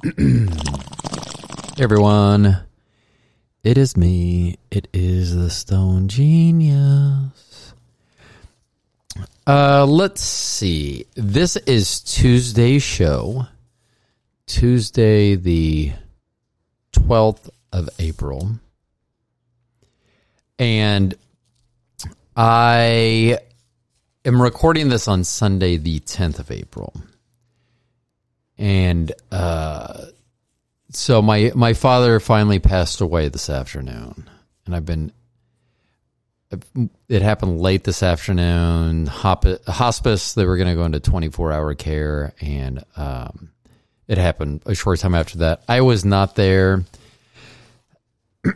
everyone. It is me. It is the Stoned Genius. Uh, let's see. This is Tuesday's show. Tuesday, the 12th of April. And I am recording this on Sunday, the 10th of April. And uh, so my my father finally passed away this afternoon, and I've been. It happened late this afternoon. Hospice. They were going to go into twenty four hour care, and um, it happened a short time after that. I was not there.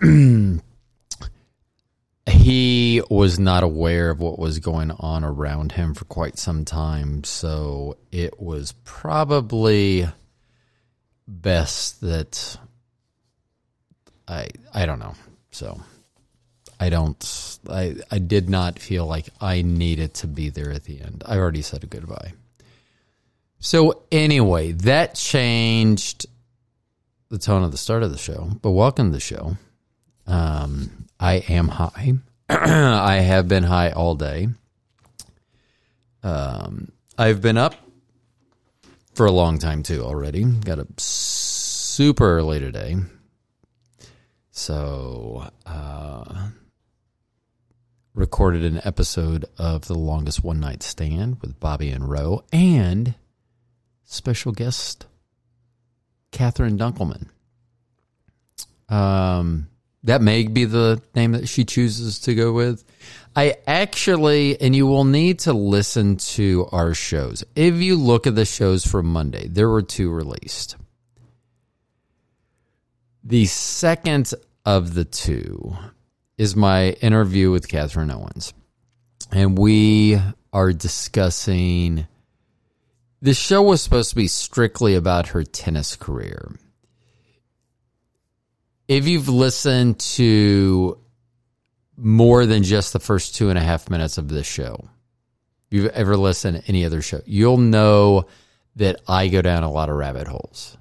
he was not aware of what was going on around him for quite some time, so it was probably best that I I don't know. So I don't I I did not feel like I needed to be there at the end. I already said a goodbye. So anyway, that changed the tone of the start of the show. But welcome to the show. Um, I am high. I have been high all day. Um, I've been up for a long time too already. Got up super early today. So, uh, recorded an episode of The Longest One Night Stand with Bobby and Roe and special guest Catherine Dunkleman. Um, that may be the name that she chooses to go with. I actually, and you will need to listen to our shows. If you look at the shows from Monday, there were two released. The second of the two is my interview with Catherine Owens. And we are discussing. The show was supposed to be strictly about her tennis career. If you've listened to more than just the first two and a half minutes of this show, you've ever listened to any other show, you'll know that I go down a lot of rabbit holes.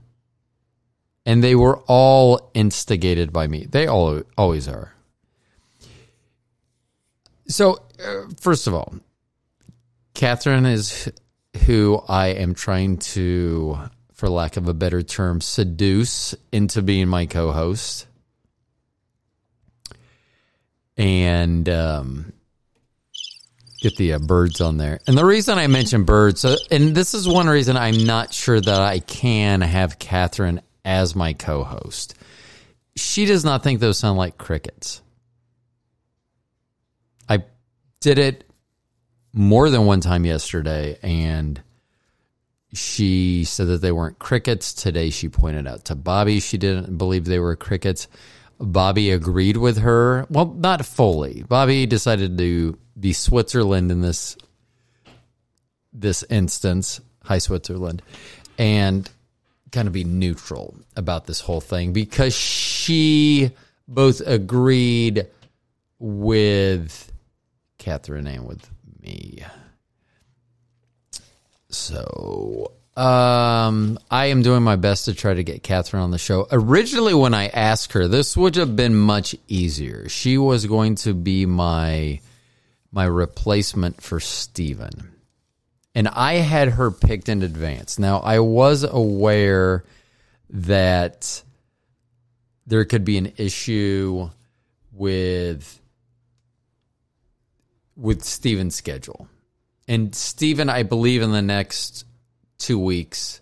And they were all instigated by me. They all always are. So, uh, first of all, Catherine is who I am trying to, for lack of a better term, seduce into being my co host and um, get the uh, birds on there. And the reason I mention birds, uh, and this is one reason I'm not sure that I can have Catherine as my co host. She does not think those sound like crickets. I did it more than one time yesterday, and she said that they weren't crickets. Today, she pointed out to Bobby she didn't believe they were crickets. Bobby agreed with her. Well, not fully. Bobby decided to be Switzerland in this this instance, Hi Switzerland, and kind of be neutral about this whole thing because she both agreed with Catherine and with me. So um, I am doing my best to try to get Catherine on the show. Originally, when I asked her, this would have been much easier. She was going to be my my replacement for Steven. And I had her picked in advance. Now, I was aware that there could be an issue with with Steven's schedule. And Stephen, I believe in the next two weeks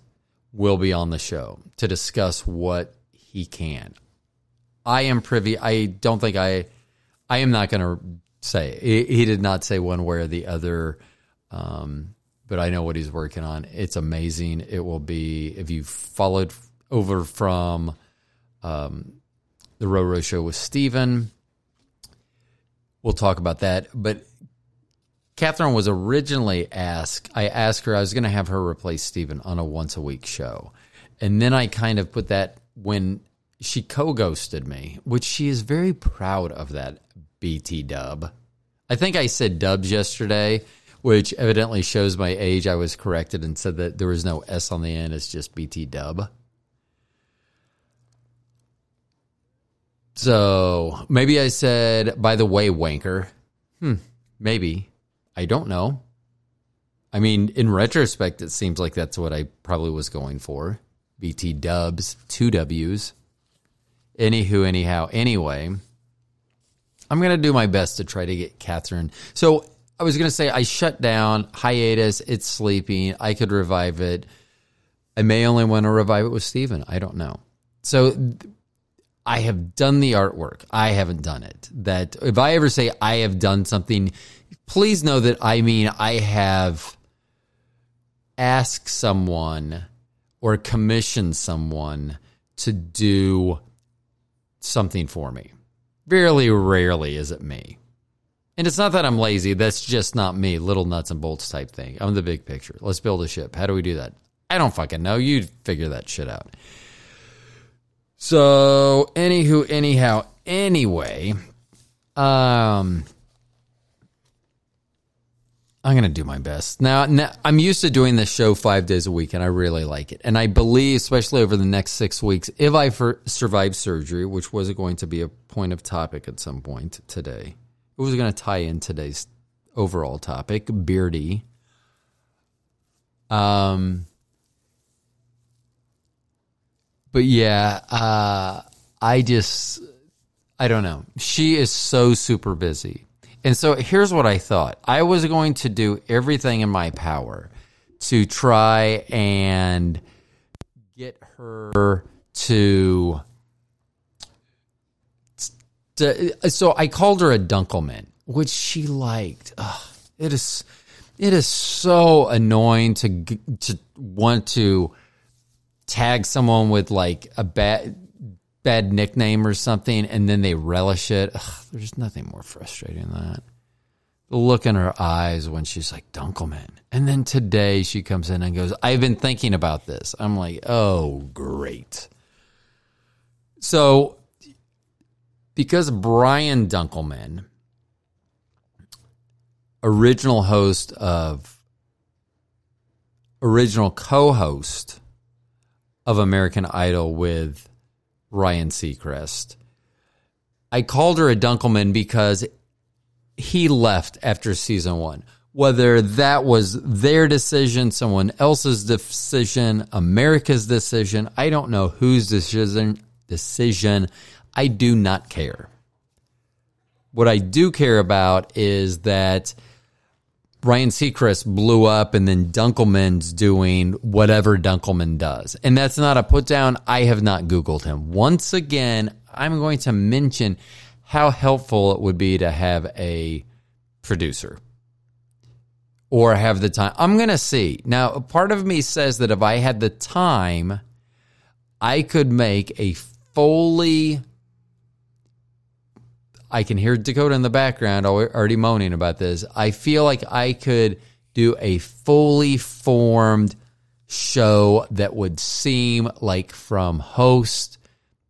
will be on the show to discuss what he can. I am privy. I don't think I. I am not going to say he, he, did not say one way or the other, um, but I know what he's working on. It's amazing. It will be if you followed over from um, the Roro show with Steven. We'll talk about that, but Catherine was originally asked, I asked her, I was going to have her replace Stephen on a once a week show. And then I kind of put that when she co ghosted me, which she is very proud of that BT dub. I think I said dubs yesterday, which evidently shows my age. I was corrected and said that there was no S on the end, it's just BT dub. So maybe I said, by the way, wanker. Hmm, maybe. I don't know. I mean, in retrospect, it seems like that's what I probably was going for. BT dubs, two W's. Anywho, anyhow, anyway, I'm going to do my best to try to get Catherine. So I was going to say, I shut down, hiatus, it's sleeping. I could revive it. I may only want to revive it with Steven. I don't know. So I have done the artwork. I haven't done it. That if I ever say I have done something, please know that I mean I have asked someone or commissioned someone to do something for me. Very rarely is it me. And it's not that I'm lazy. That's just not me. Little nuts and bolts type thing. I'm the big picture. Let's build a ship. How do we do that? I don't fucking know. You figure that shit out. So, anywho, anyhow, anyway, um, I'm going to do my best. Now, now, I'm used to doing this show five days a week, and I really like it. And I believe, especially over the next six weeks, if I survive surgery, which was going to be a point of topic at some point today, it was going to tie in today's overall topic, Beardy. Um, but yeah, uh, I just, I don't know. She is so super busy. And so here's what I thought I was going to do everything in my power to try and get her to. to so I called her a Dunkleman, which she liked. Ugh, it is, it is so annoying to to want to tag someone with like a bad bad nickname or something and then they relish it. Ugh, there's nothing more frustrating than that. The look in her eyes when she's like, Dunkleman. And then today she comes in and goes, I've been thinking about this. I'm like, oh, great. So, because Brian Dunkleman, original host of, original co host of American Idol with Ryan Seacrest. I called her a Dunkleman because he left after season one. Whether that was their decision, someone else's decision, America's decision, I don't know whose decision. Decision, I do not care. What I do care about is that Ryan Seacrest blew up and then Dunkleman's doing whatever Dunkleman does. And that's not a put down. I have not Googled him. Once again, I'm going to mention how helpful it would be to have a producer or have the time. I'm going to see. Now, part of me says that if I had the time, I could make a fully I can hear Dakota in the background already moaning about this. I feel like I could do a fully formed show that would seem like from host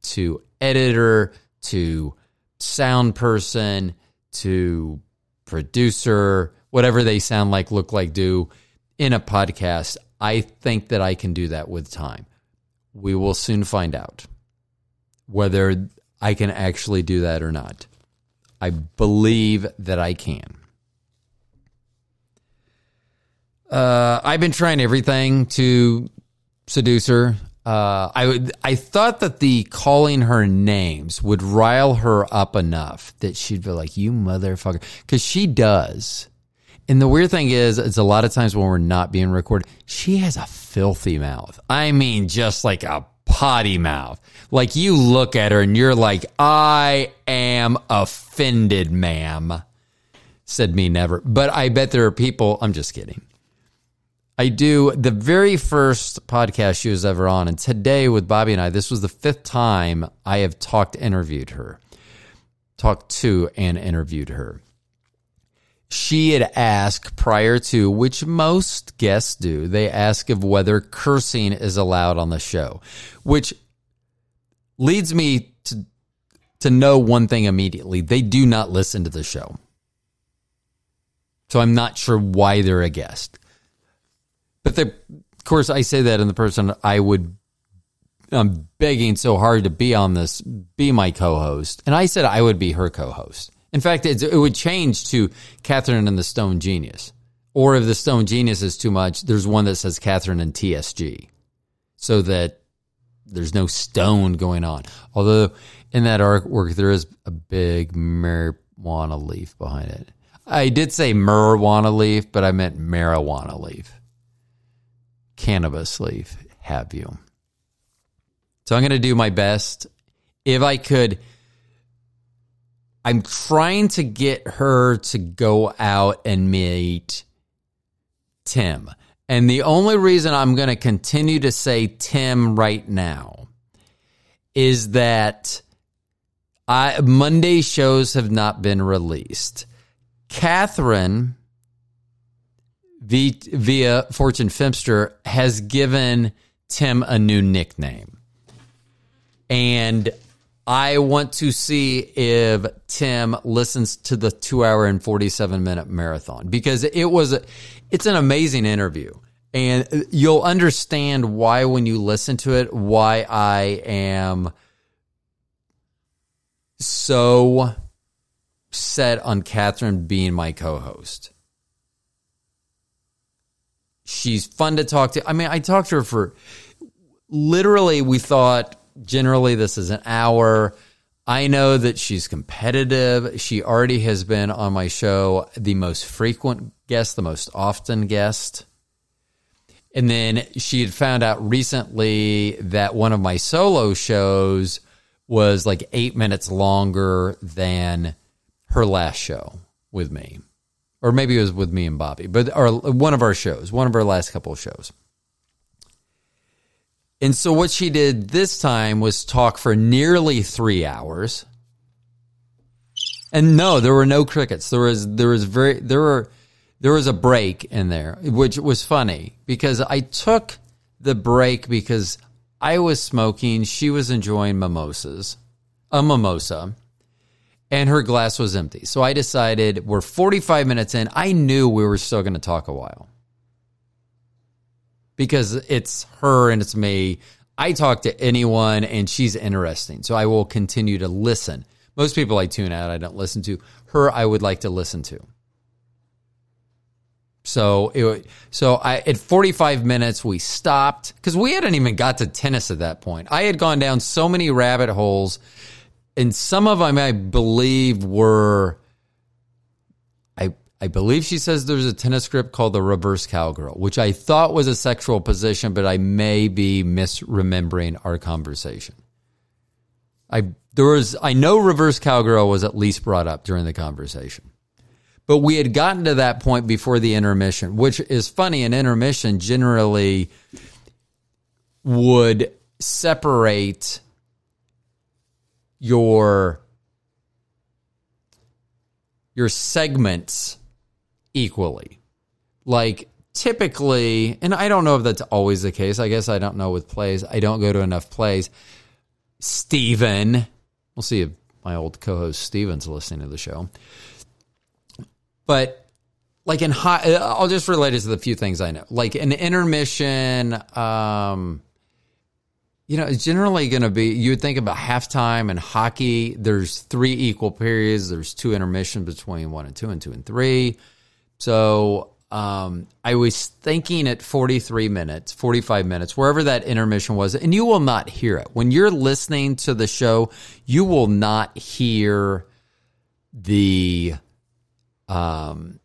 to editor to sound person to producer, whatever they sound like, look like, do in a podcast. I think that I can do that with time. We will soon find out whether I can actually do that or not. I believe that I can. Uh, I've been trying everything to seduce her. Uh, I would, I thought that the calling her names would rile her up enough that she'd be like, "You motherfucker," because she does. And the weird thing is, it's a lot of times when we're not being recorded, she has a filthy mouth. I mean, just like a potty mouth. Like you look at her and you're like, I am offended, ma'am. Said me never. But I bet there are people, I'm just kidding. I do the very first podcast she was ever on. And today with Bobby and I, this was the fifth time I have talked, interviewed her, talked to and interviewed her. She had asked prior to, which most guests do, they ask of whether cursing is allowed on the show, which leads me to to know one thing immediately. They do not listen to the show. So I'm not sure why they're a guest. But of course I say that in the person I would I'm begging so hard to be on this, be my co-host, and I said I would be her co-host. In fact, it, would change to Catherine and the Stoned Genius, or if the Stoned Genius is too much, there's one that says Catherine and TSG, so that there's no stone going on. Although in that artwork there is a big marijuana leaf behind it. I did say marijuana leaf, but I meant marijuana leaf. Cannabis leaf, have you. So I'm going to do my best. If I could, I'm trying to get her to go out and meet Tim. And the only reason I'm going to continue to say Tim right now is that I, Monday shows have not been released. Catherine via Fortune Filmster has given Tim a new nickname. And I want to see if Tim listens to the two hour and 47 minute marathon because it was, it's an amazing interview. And you'll understand why when you listen to it, why I am so set on Catherine being my co host. She's fun to talk to. I mean, I talked to her for literally, we thought generally this is an hour. I know that she's competitive. She already has been on my show, the most frequent guest, the most often guest. And then she had found out recently that one of my solo shows was like eight minutes longer than her last show with me. Or maybe it was with me and Bobby, but our, one of our shows, one of our last couple of shows. And so what she did this time was talk for nearly three hours. And no, there were no crickets. There was there was very there were there was a break in there, which was funny because I took the break because I was smoking, she was enjoying mimosas, a mimosa, and her glass was empty. So I decided we're 45 minutes in. I knew we were still going to talk a while because it's her and it's me. I talk to anyone and she's interesting. So I will continue to listen. Most people I tune out, I don't listen to. Her, I would like to listen to. So it, so I at 45 minutes we stopped because we hadn't even got to tennis at that point. I had gone down so many rabbit holes, and some of them I believe were. I believe she says there's a tennis grip called the reverse cowgirl, which I thought was a sexual position, but I may be misremembering our conversation. I there was I know reverse cowgirl was at least brought up during the conversation. But we had gotten to that point before the intermission, which is funny. An intermission generally would separate your your segments equally. Like typically, and I don't know if that's always the case. I guess I don't know with plays. I don't go to enough plays. Steven, we'll see if my old co-host Steven's listening to the show. But like in high, I'll just relate it to the few things I know. Like an intermission, um, you know, it's generally going to be, you would think about halftime and hockey. There's three equal periods. There's two intermissions between one and two and two and three. So, um, I was thinking at 43 minutes, 45 minutes, wherever that intermission was, and you will not hear it. When you're listening to the show, you will not hear the um,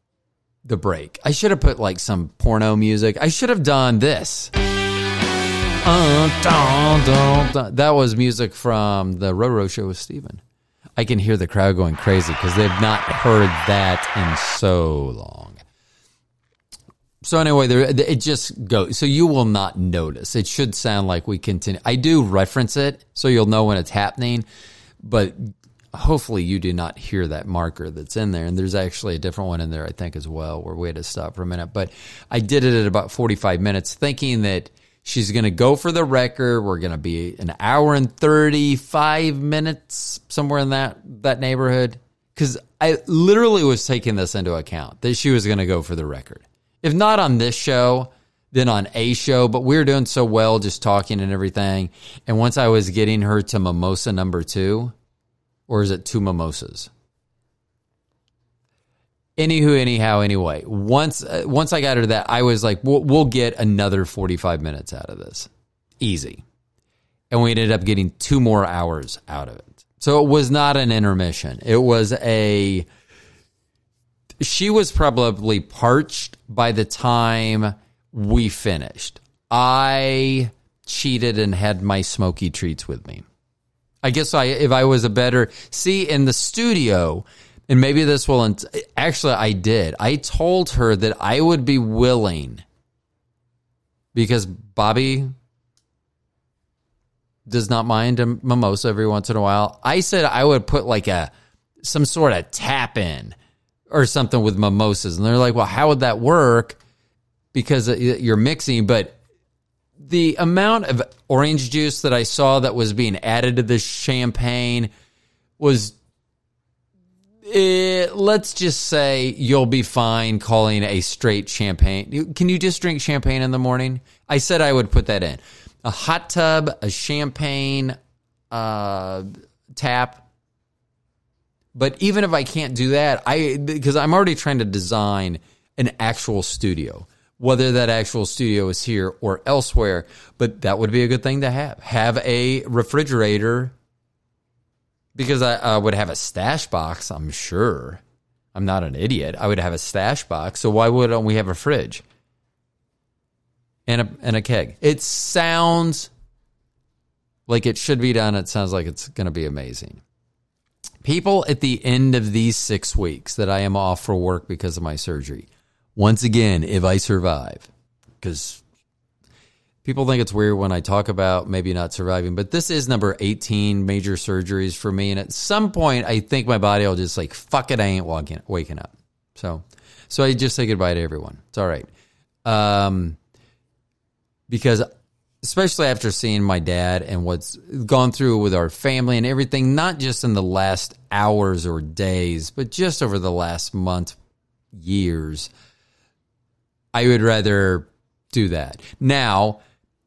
the break. I should have put like some porno music. I should have done this. Uh, dun, dun, dun. That was music from the Roro Show with Steven. I can hear the crowd going crazy because they've not heard that in so long. So anyway, there, it just goes. So you will not notice. It should sound like we continue. I do reference it, so you'll know when it's happening. But hopefully you do not hear that marker that's in there. And there's actually a different one in there, I think, as well, where we had to stop for a minute. But I did it at about 45 minutes, thinking that she's going to go for the record. We're going to be an hour and 35 minutes, somewhere in that, that neighborhood. Because I literally was taking this into account that she was going to go for the record. If not on this show, then on a show, but we were doing so well just talking and everything. And once I was getting her to mimosa number two, or is it two mimosas? Anywho, anyhow, anyway, once uh, once I got her to that, I was like, we'll, we'll get another forty five minutes out of this, easy, and we ended up getting two more hours out of it. So it was not an intermission; it was a. She was probably parched by the time we finished. I cheated and had my smoky treats with me. I guess I if I was a better see in the studio and maybe this will actually I did. I told her that I would be willing because Bobby does not mind a mimosa every once in a while. I said I would put like a some sort of tap in or something with mimosas, and they're like, "Well, how would that work?" Because uh, you're mixing, but the amount of orange juice that I saw that was being added to the champagne was eh, let's just say you'll be fine calling a straight champagne. Can you just drink champagne in the morning? I said I would put that in. A hot tub, a champagne uh, tap. But even if I can't do that, I because I'm already trying to design an actual studio, whether that actual studio is here or elsewhere. But that would be a good thing to have. Have a refrigerator because I would have a stash box, I'm sure. I'm not an idiot. I would have a stash box. So why wouldn't we have a fridge and a and a keg? It sounds like it should be done. It sounds like it's going to be amazing. People at the end of these six weeks that I am off for work because of my surgery. Once again, if I survive, because people think it's weird when I talk about maybe not surviving, but this is number 18 major surgeries for me. And at some point, I think my body will just like, fuck it, I ain't walking, waking up. So, so I just say goodbye to everyone. It's all right. Um, because especially after seeing my dad and what's gone through with our family and everything, not just in the last hours or days, but just over the last month, years, I would rather do that. Now,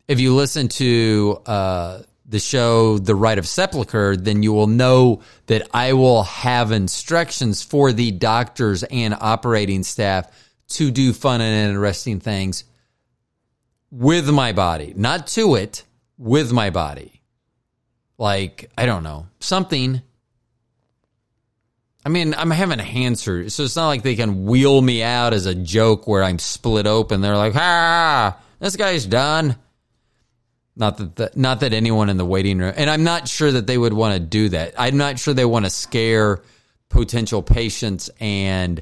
if you listen to uh, the show The Rite of Sepulchre, then you will know that I will have instructions for the doctors and operating staff to do fun and interesting things with my body, not to it, with my body. Like, I don't know, something. I mean, I'm having a hand surgery, so it's not like they can wheel me out as a joke where I'm split open. They're like, ah, this guy's done. Not that, the, not that anyone in the waiting room, and I'm not sure that they would want to do that. I'm not sure they want to scare potential patients. And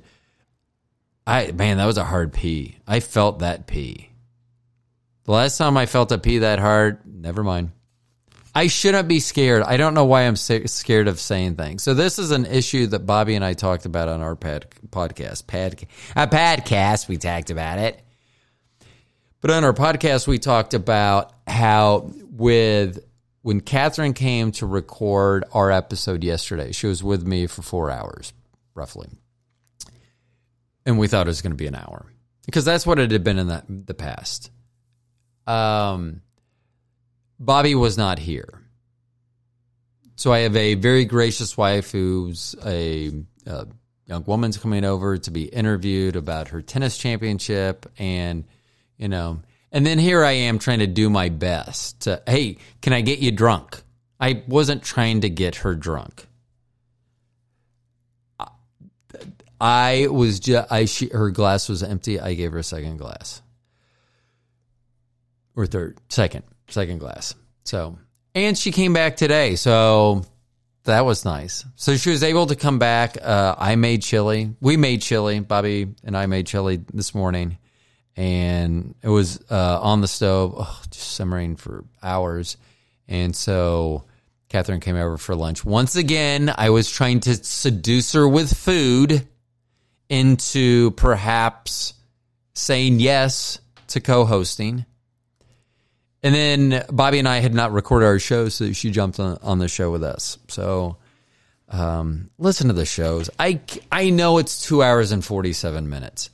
I, man, that was a hard pee. I felt that pee. The last time I felt a pee that hard, never mind. I shouldn't be scared. I don't know why I'm scared of saying things. So this is an issue that Bobby and I talked about on our pad, podcast. Pad, a podcast. We talked about it. But on our podcast, we talked about how with when Catherine came to record our episode yesterday, she was with me for four hours, roughly. And we thought it was going to be an hour because that's what it had been in the, the past. Um, Bobby was not here. So I have a very gracious wife who's a, a young woman's coming over to be interviewed about her tennis championship and – you know. And then here I am trying to do my best to, hey, can I get you drunk? I wasn't trying to get her drunk. I was just, I, she, her glass was empty. I gave her a second glass or third, second, second glass. So, and she came back today. So that was nice. So she was able to come back. Uh, I made chili. We made chili. Bobby and I made chili this morning and it was uh, on the stove, oh, just simmering for hours. And so Catherine came over for lunch. Once again, I was trying to seduce her with food into perhaps saying yes to co hosting. And then Bobby and I had not recorded our show, so she jumped on, on the show with us. So um, listen to the shows. I, I know it's two hours and 47 minutes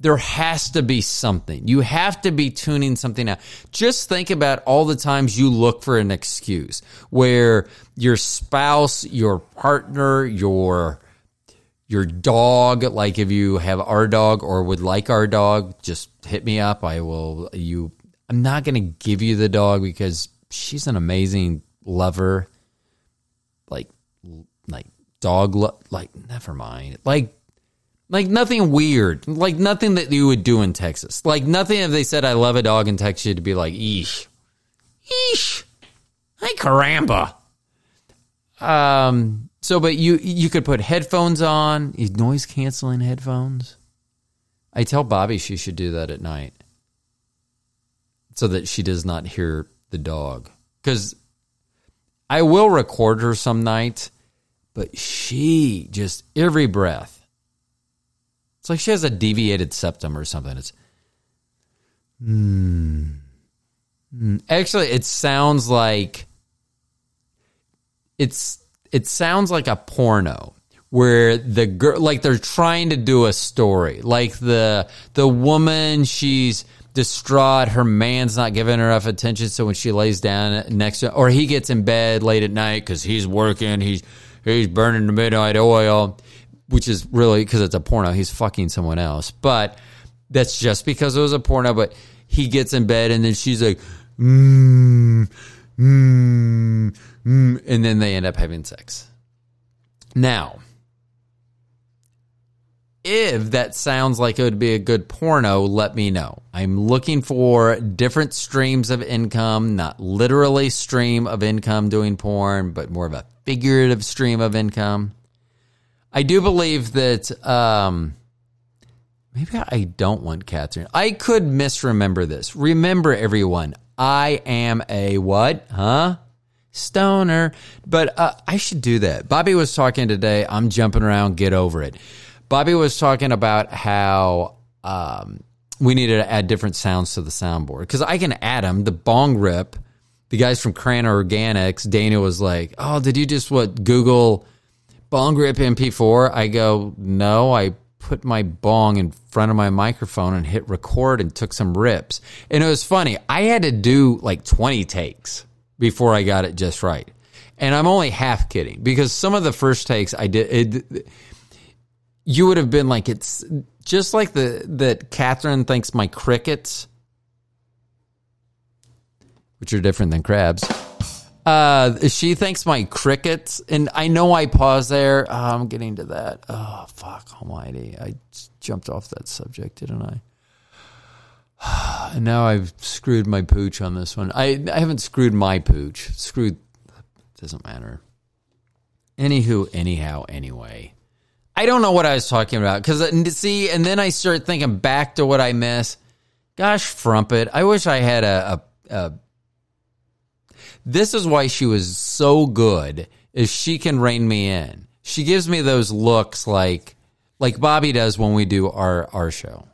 there has to be something. You have to be tuning something out. Just think about all the times you look for an excuse where your spouse, your partner, your your dog, like if you have our dog or would like our dog, just hit me up. I will you I'm not going to give you the dog because she's an amazing lover. Like like dog lo- like never mind. Like like nothing weird. Like nothing that you would do in Texas. Like nothing if they said I love a dog in Texas you'd be like, "Eesh." Eesh. Hey caramba. Um so but you you could put headphones on, noise canceling headphones. I tell Bobby she should do that at night. So that she does not hear the dog. Cuz I will record her some night, but she just every breath it's like she has a deviated septum or something. It's hmm. Actually, it sounds like it's it sounds like a porno where the girl like they're trying to do a story. Like the the woman she's distraught, her man's not giving her enough attention so when she lays down next to or he gets in bed late at night cuz he's working, he's he's burning the midnight oil which is really because it's a porno. He's fucking someone else, but that's just because it was a porno. But he gets in bed and then she's like, mm, mm, mm, and then they end up having sex. Now, if that sounds like it would be a good porno, let me know. I'm looking for different streams of income, not literally stream of income doing porn, but more of a figurative stream of income. I do believe that um, maybe I don't want Catherine. I could misremember this. Remember, everyone, I am a what? Huh? Stoner. But uh, I should do that. Bobby was talking today. I'm jumping around. Get over it. Bobby was talking about how um, we needed to add different sounds to the soundboard because I can add them. The bong rip. The guys from Cran Organics, Dana was like, "Oh, did you just what Google?" Bong rip MP4? I go, no, I put my bong in front of my microphone and hit record and took some rips. And it was funny. I had to do like 20 takes before I got it just right. And I'm only half kidding because some of the first takes I did, it, you would have been like, it's just like the, that Catherine thinks my crickets, which are different than crabs uh, she thinks my crickets, and I know I paused there. Oh, I'm getting to that. Oh, fuck almighty. I jumped off that subject, didn't I? And now I've screwed my pooch on this one. I, I haven't screwed my pooch. Screwed, doesn't matter. Anywho, anyhow, anyway. I don't know what I was talking about. Because, uh, see, and then I start thinking back to what I miss. Gosh, frumpet. I wish I had a, a, a this is why she was so good is she can rein me in. She gives me those looks like like Bobby does when we do our our show.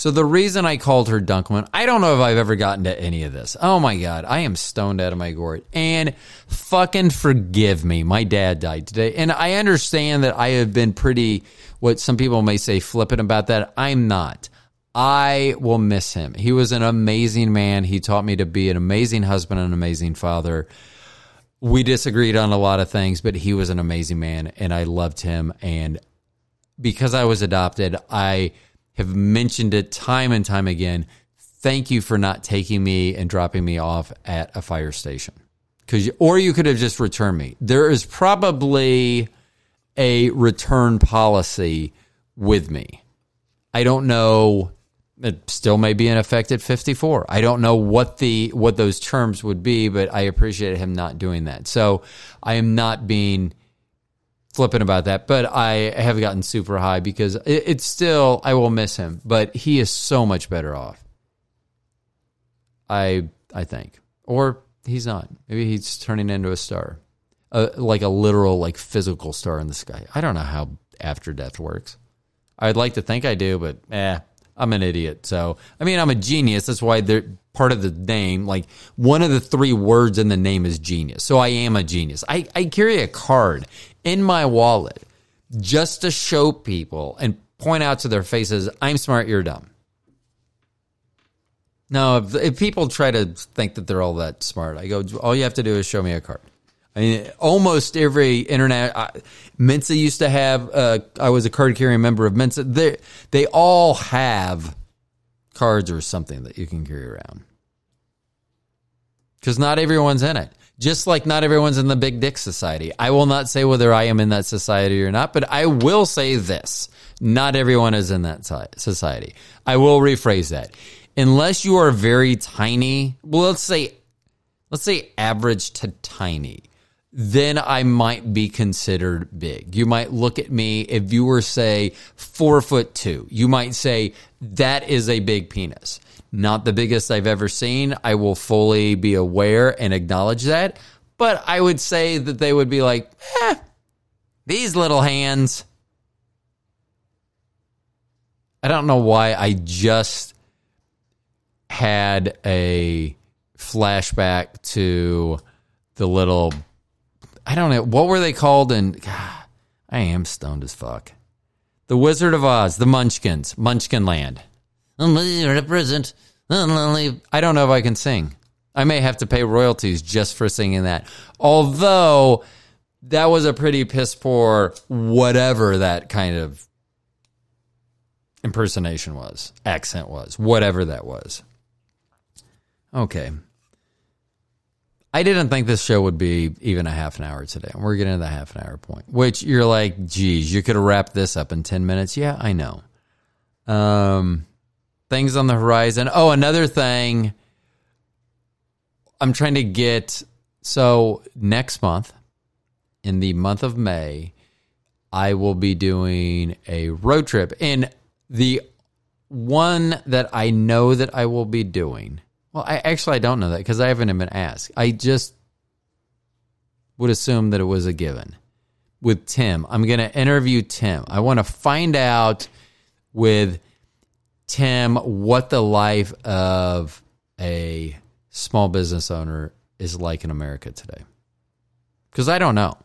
So the reason I called her Dunkman, I don't know if I've ever gotten to any of this. Oh my god, I am stoned out of my gourd. And fucking forgive me, my dad died today, and I understand that I have been pretty what some people may say flippant about that. I'm not. I will miss him. He was an amazing man. He taught me to be an amazing husband and an amazing father. We disagreed on a lot of things, but he was an amazing man and I loved him. And because I was adopted, I have mentioned it time and time again. Thank you for not taking me and dropping me off at a fire station. Cause, or you could have just returned me. There is probably a return policy with me. I don't know it still may be in effect at 54. I don't know what the what those terms would be, but I appreciate him not doing that. So I am not being flippant about that, but I have gotten super high because it, it's still I will miss him, but he is so much better off. I I think, or he's not. Maybe he's turning into a star, uh, like a literal like physical star in the sky. I don't know how after death works. I'd like to think I do, but eh, I'm an idiot. So, I mean, I'm a genius. That's why they're part of the name. Like one of the three words in the name is genius. So I am a genius. I, I carry a card in my wallet just to show people and point out to their faces, I'm smart, you're dumb. No, if, if people try to think that they're all that smart, I go, all you have to do is show me a card. I mean, almost every internet, uh, Mensa used to have. Uh, I was a card carrying member of Mensa. They they all have cards or something that you can carry around because not everyone's in it. Just like not everyone's in the Big Dick Society. I will not say whether I am in that society or not, but I will say this: not everyone is in that society. I will rephrase that. Unless you are very tiny, well, let's say, let's say average to tiny then I might be considered big. You might look at me if you were, say, four foot two. You might say, that is a big penis. Not the biggest I've ever seen. I will fully be aware and acknowledge that. But I would say that they would be like, eh, these little hands. I don't know why I just had a flashback to the little I don't know what were they called and I am stoned as fuck. The Wizard of Oz, the Munchkins, Munchkin Land. Represent. I don't know if I can sing. I may have to pay royalties just for singing that. Although that was a pretty piss poor whatever that kind of impersonation was, accent was, whatever that was. Okay. I didn't think this show would be even a half an hour today. And we're getting to the half an hour point, which you're like, geez, you could have wrapped this up in 10 minutes. Yeah, I know. Um, things on the horizon. Oh, another thing. I'm trying to get so next month, in the month of May, I will be doing a road trip. And the one that I know that I will be doing well, I actually I don't know that because I haven't been asked. I just would assume that it was a given with Tim. I'm going to interview Tim. I want to find out with Tim what the life of a small business owner is like in America today. Because I don't know.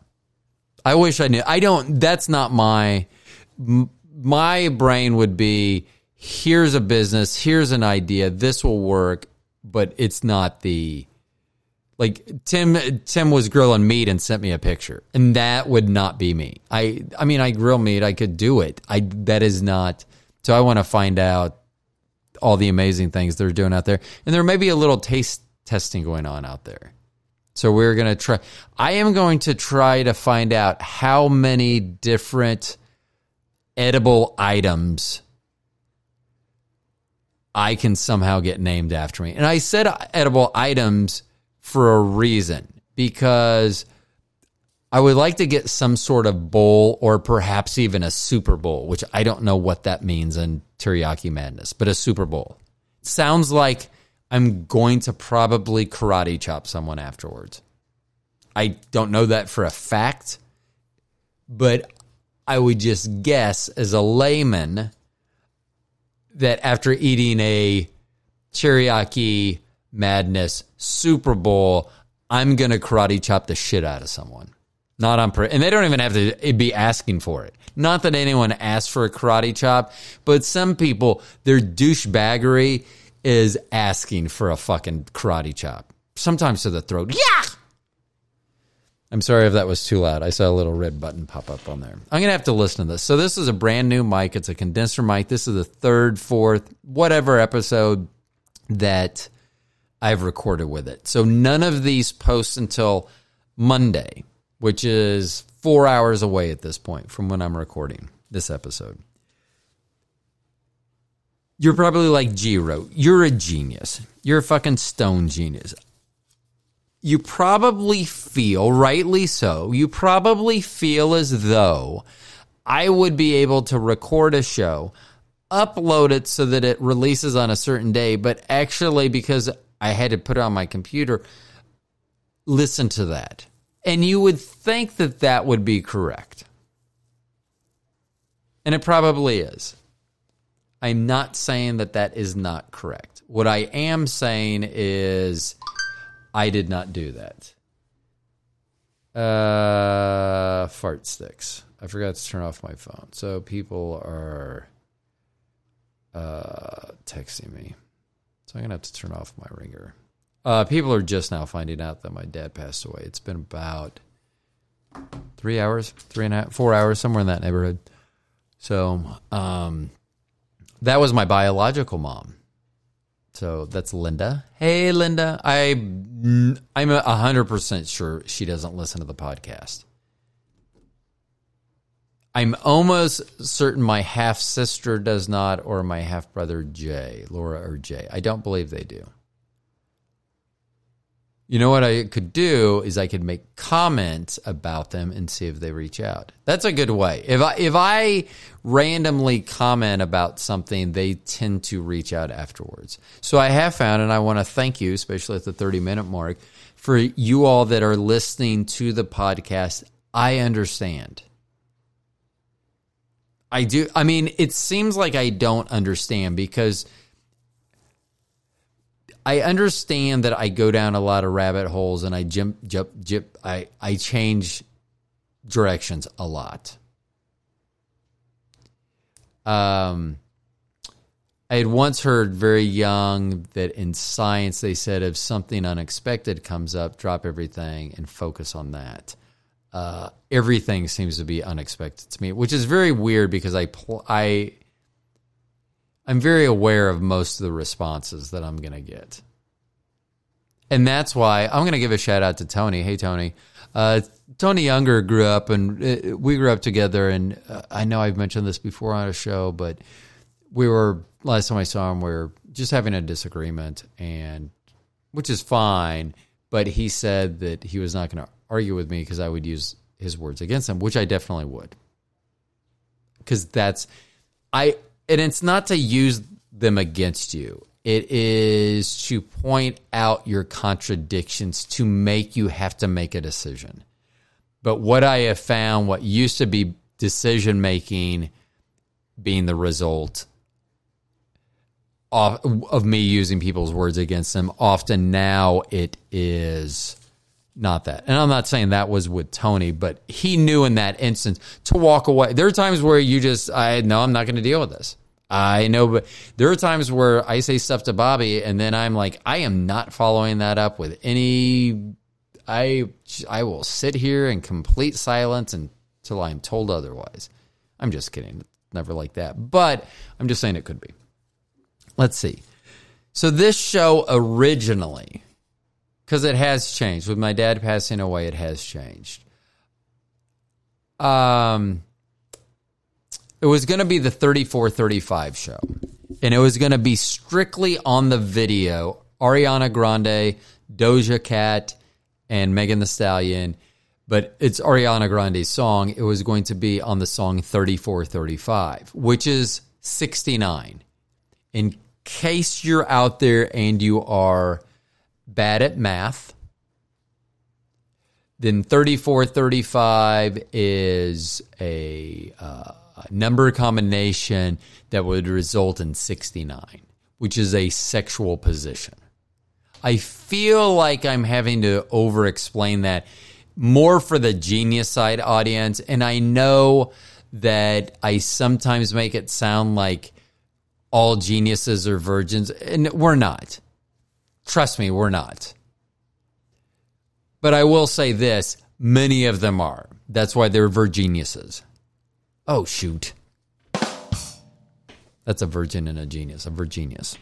I wish I knew. I don't. That's not my. My brain would be here's a business, here's an idea, this will work but it's not the like Tim Tim was grilling meat and sent me a picture, and that would not be me. I I mean, I grill meat, I could do it. I that is not. So I want to find out all the amazing things they're doing out there, and there may be a little taste testing going on out there. So we're gonna try. I am going to try to find out how many different edible items I can somehow get named after me. And I said edible items for a reason because I would like to get some sort of bowl or perhaps even a Super Bowl, which I don't know what that means in teriyaki madness, but a Super Bowl. sounds like I'm going to probably karate chop someone afterwards. I don't know that for a fact, but I would just guess as a layman that after eating a teriyaki madness Super Bowl, I'm going to karate chop the shit out of someone. Not on and they don't even have to be asking for it. Not that anyone asked for a karate chop, but some people, their douchebaggery is asking for a fucking karate chop. Sometimes to the throat. Yeah! I'm sorry if that was too loud. I saw a little red button pop up on there. I'm going to have to listen to this. So, this is a brand new mic. It's a condenser mic. This is the third, fourth, whatever episode that I've recorded with it. So, none of these posts until Monday, which is four hours away at this point from when I'm recording this episode. You're probably like, Giro, you're a genius. You're a fucking stone genius you probably feel, rightly so, you probably feel as though I would be able to record a show, upload it so that it releases on a certain day, but actually, because I had to put it on my computer, listen to that. And you would think that that would be correct. And it probably is. I'm not saying that that is not correct. What I am saying is I did not do that. Uh, fart sticks. I forgot to turn off my phone. So people are uh, texting me. So I'm going to have to turn off my ringer. Uh, people are just now finding out that my dad passed away. It's been about three hours, three and a half, four hours, somewhere in that neighborhood. So um, that was my biological mom. So that's Linda. Hey, Linda. I I'm hundred percent sure she doesn't listen to the podcast. I'm almost certain my half sister does not, or my half brother Jay, Laura or Jay. I don't believe they do. You know what I could do is I could make comments about them and see if they reach out. That's a good way. If I if I randomly comment about something, they tend to reach out afterwards. So I have found and I want to thank you, especially at the 30 minute mark, for you all that are listening to the podcast. I understand. I do. I mean, it seems like I don't understand because I understand that I go down a lot of rabbit holes and I jump, jump, jump. I, I change directions a lot. Um, I had once heard very young that in science they said if something unexpected comes up, drop everything and focus on that. Uh, everything seems to be unexpected to me, which is very weird because I pl- I I'm very aware of most of the responses that I'm going to get. And that's why I'm going to give a shout out to Tony. Hey, Tony. Uh, Tony Younger grew up and uh, we grew up together. And uh, I know I've mentioned this before on a show, but we were, last time I saw him, we were just having a disagreement, and which is fine. But he said that he was not going to argue with me because I would use his words against him, which I definitely would. Because that's, I, and it's not to use them against you. It is to point out your contradictions to make you have to make a decision. But what I have found, what used to be decision making being the result of, of me using people's words against them, often now it is not that. And I'm not saying that was with Tony, but he knew in that instance to walk away. There are times where you just, I know I'm not going to deal with this. I know, but there are times where I say stuff to Bobby, and then I'm like, I am not following that up with any. I I will sit here in complete silence until I'm told otherwise. I'm just kidding. Never like that, but I'm just saying it could be. Let's see. So this show originally, because it has changed with my dad passing away, it has changed. Um it was going to be the 3435 show. And it was going to be strictly on the video. Ariana Grande, Doja Cat, and Megan Thee Stallion. But it's Ariana Grande's song. It was going to be on the song 3435, which is 69. In case you're out there and you are bad at math, then 3435 is a. Uh, number combination that would result in 69, which is a sexual position. I feel like I'm having to over explain that more for the genius side audience. And I know that I sometimes make it sound like all geniuses are virgins, and we're not. Trust me, we're not. But I will say this many of them are. That's why they're virginiuses. Oh, shoot. That's a virgin and a genius, a virginius.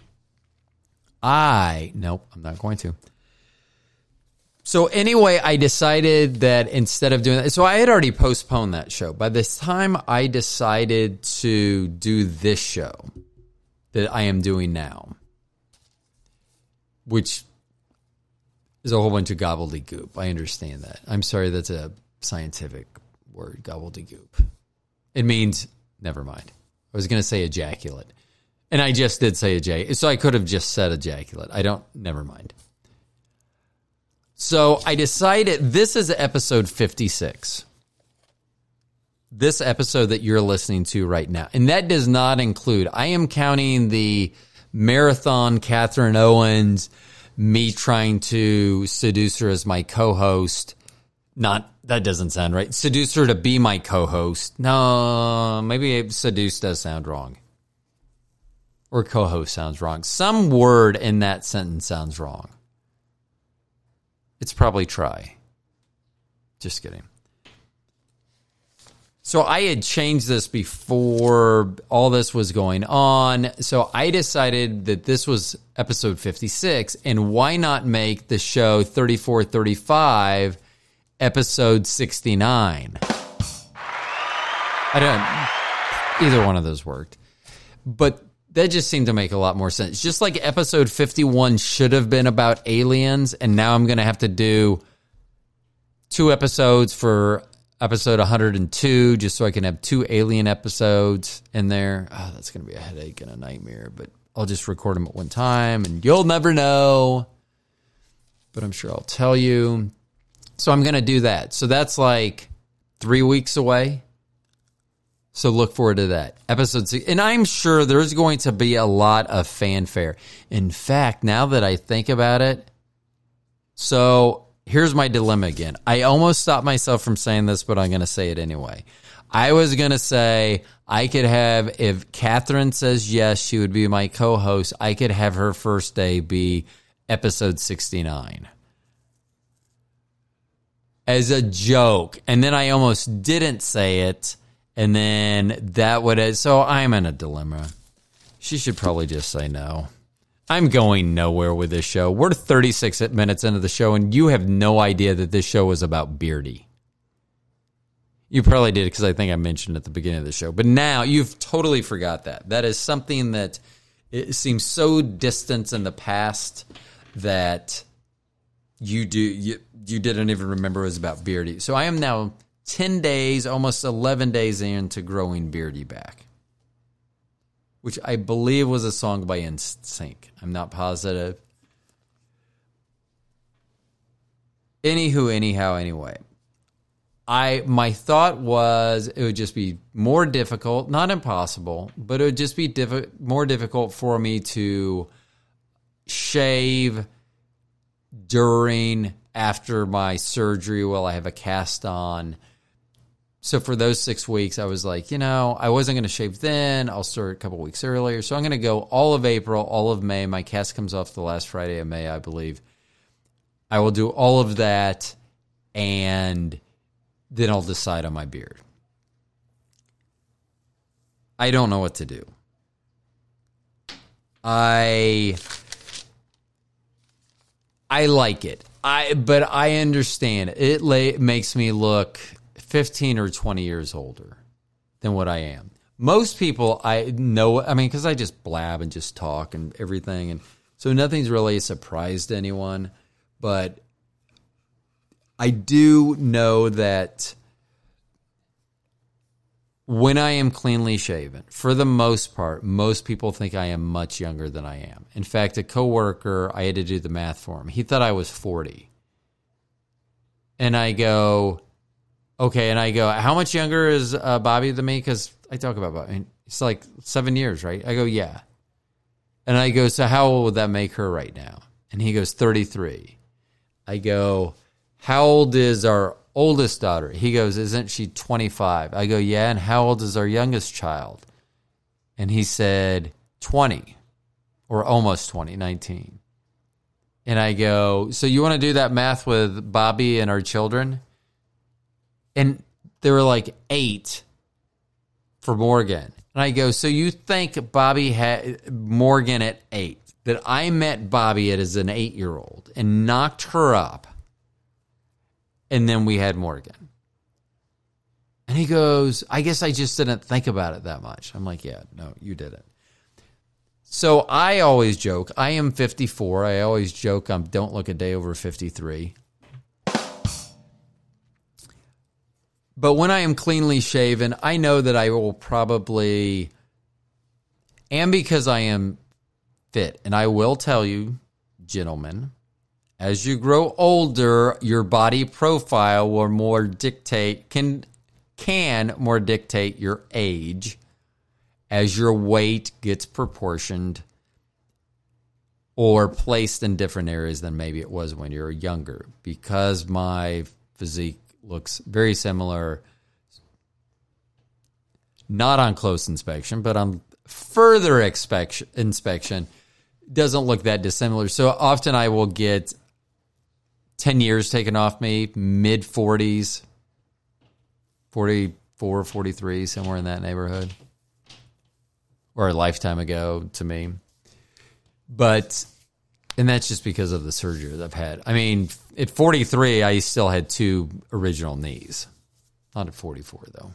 I, nope, I'm not going to. So anyway, I decided that instead of doing that, so I had already postponed that show. By this time I decided to do this show that I am doing now, which is a whole bunch of gobbledygook. I understand that. I'm sorry, that's a scientific word, gobbledygook. It means never mind. I was going to say ejaculate. And I just did say ejaculate. So I could have just said ejaculate. I don't, never mind. So I decided this is episode 56. This episode that you're listening to right now. And that does not include, I am counting the marathon Catherine Owens, me trying to seduce her as my co host Not that doesn't sound right. Seduce her to be my co-host. No, maybe seduce does sound wrong. Or co-host sounds wrong. Some word in that sentence sounds wrong. It's probably try. Just kidding. So I had changed this before all this was going on. So I decided that this was episode 56 and why not make the show 3435 episode 69? I don't either one of those worked. But that just seemed to make a lot more sense. Just like episode 51 should have been about aliens and now I'm going to have to do two episodes for episode 102 just so I can have two alien episodes in there. Oh, that's going to be a headache and a nightmare, but I'll just record them at one time and you'll never know. But I'm sure I'll tell you. So I'm going to do that. So that's like three weeks away. So look forward to that episode six. And I'm sure there's going to be a lot of fanfare. In fact, now that I think about it, so here's my dilemma again. I almost stopped myself from saying this, but I'm going to say it anyway. I was going to say I could have, if Catherine says yes, she would be my co host, I could have her first day be episode 69 as a joke. And then I almost didn't say it. And then that would, so I'm in a dilemma. She should probably just say no. I'm going nowhere with this show. We're 36 minutes into the show, and you have no idea that this show was about Beardy. You probably did because I think I mentioned at the beginning of the show. But now you've totally forgot that. That is something that it seems so distant in the past that you do you, you didn't even remember it was about Beardy. So I am now 10 days, almost 11 days into growing Beardy back which I believe was a song by NSYNC. I'm not positive. Anywho, anyhow, anyway. I my thought was it would just be more difficult, not impossible, but it would just be more difficult for me to shave during after my surgery while I have a cast on so for those six weeks, I was like, you know, I wasn't going to shave then. I'll start a couple weeks earlier. So I'm going to go all of April, all of May. My cast comes off the last Friday of May, I believe. I will do all of that, and then I'll decide on my beard. I don't know what to do. I I like it. I but I understand it. It makes me look 15 or 20 years older than what I am. Most people I know, I mean, because I just blab and just talk and everything. And so nothing's really a surprise to anyone. But I do know that when I am cleanly shaven, for the most part, most people think I am much younger than I am. In fact, a coworker, I had to do the math for him. He thought I was 40. And I go, Okay, and I go, how much younger is uh, Bobby than me? Because I talk about Bobby. It's like seven years, right? I go, yeah. And I go, so how old would that make her right now? And he goes, 33. I go, how old is our oldest daughter? He goes, isn't she 25? I go, yeah. And how old is our youngest child? And he said, 20 or almost 20, 19. And I go, so you want to do that math with Bobby and our children? And there were like eight for Morgan. And I go, so you think Bobby had Morgan at eight? That I met Bobby at as an eight year old and knocked her up. And then we had Morgan. And he goes, I guess I just didn't think about it that much. I'm like, yeah, no, you didn't. So I always joke, I am 54. I always joke, I don't look a day over 53. But when I am cleanly shaven, I know that I will probably, and because I am fit, and I will tell you, gentlemen, as you grow older, your body profile will more dictate can can more dictate your age as your weight gets proportioned or placed in different areas than maybe it was when you were younger. Because my physique looks very similar. Not on close inspection, but on further inspection, inspection doesn't look that dissimilar. So often I will get 10 years taken off me, mid 40s, 44, 43, somewhere in that neighborhood, or a lifetime ago to me. But, and that's just because of the surgery I've had. I mean, at 43, I still had two original knees. Not at 44, though.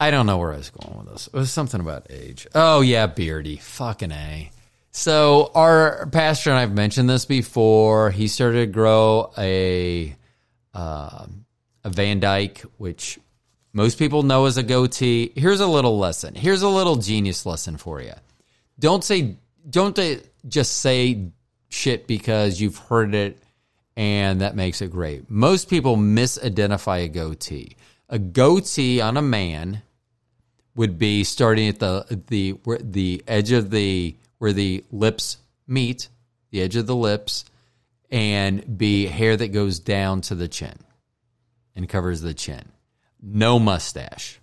I don't know where I was going with this. It was something about age. Oh, yeah, Beardy. Fucking A. So, our pastor, and I've mentioned this before, he started to grow a, uh, a Van Dyke, which most people know as a goatee. Here's a little lesson. Here's a little genius lesson for you. Don't say, don't uh, just say shit because you've heard it and that makes it great. Most people misidentify a goatee. A goatee on a man would be starting at the the where the edge of the where the lips meet, the edge of the lips, and be hair that goes down to the chin and covers the chin. No mustache.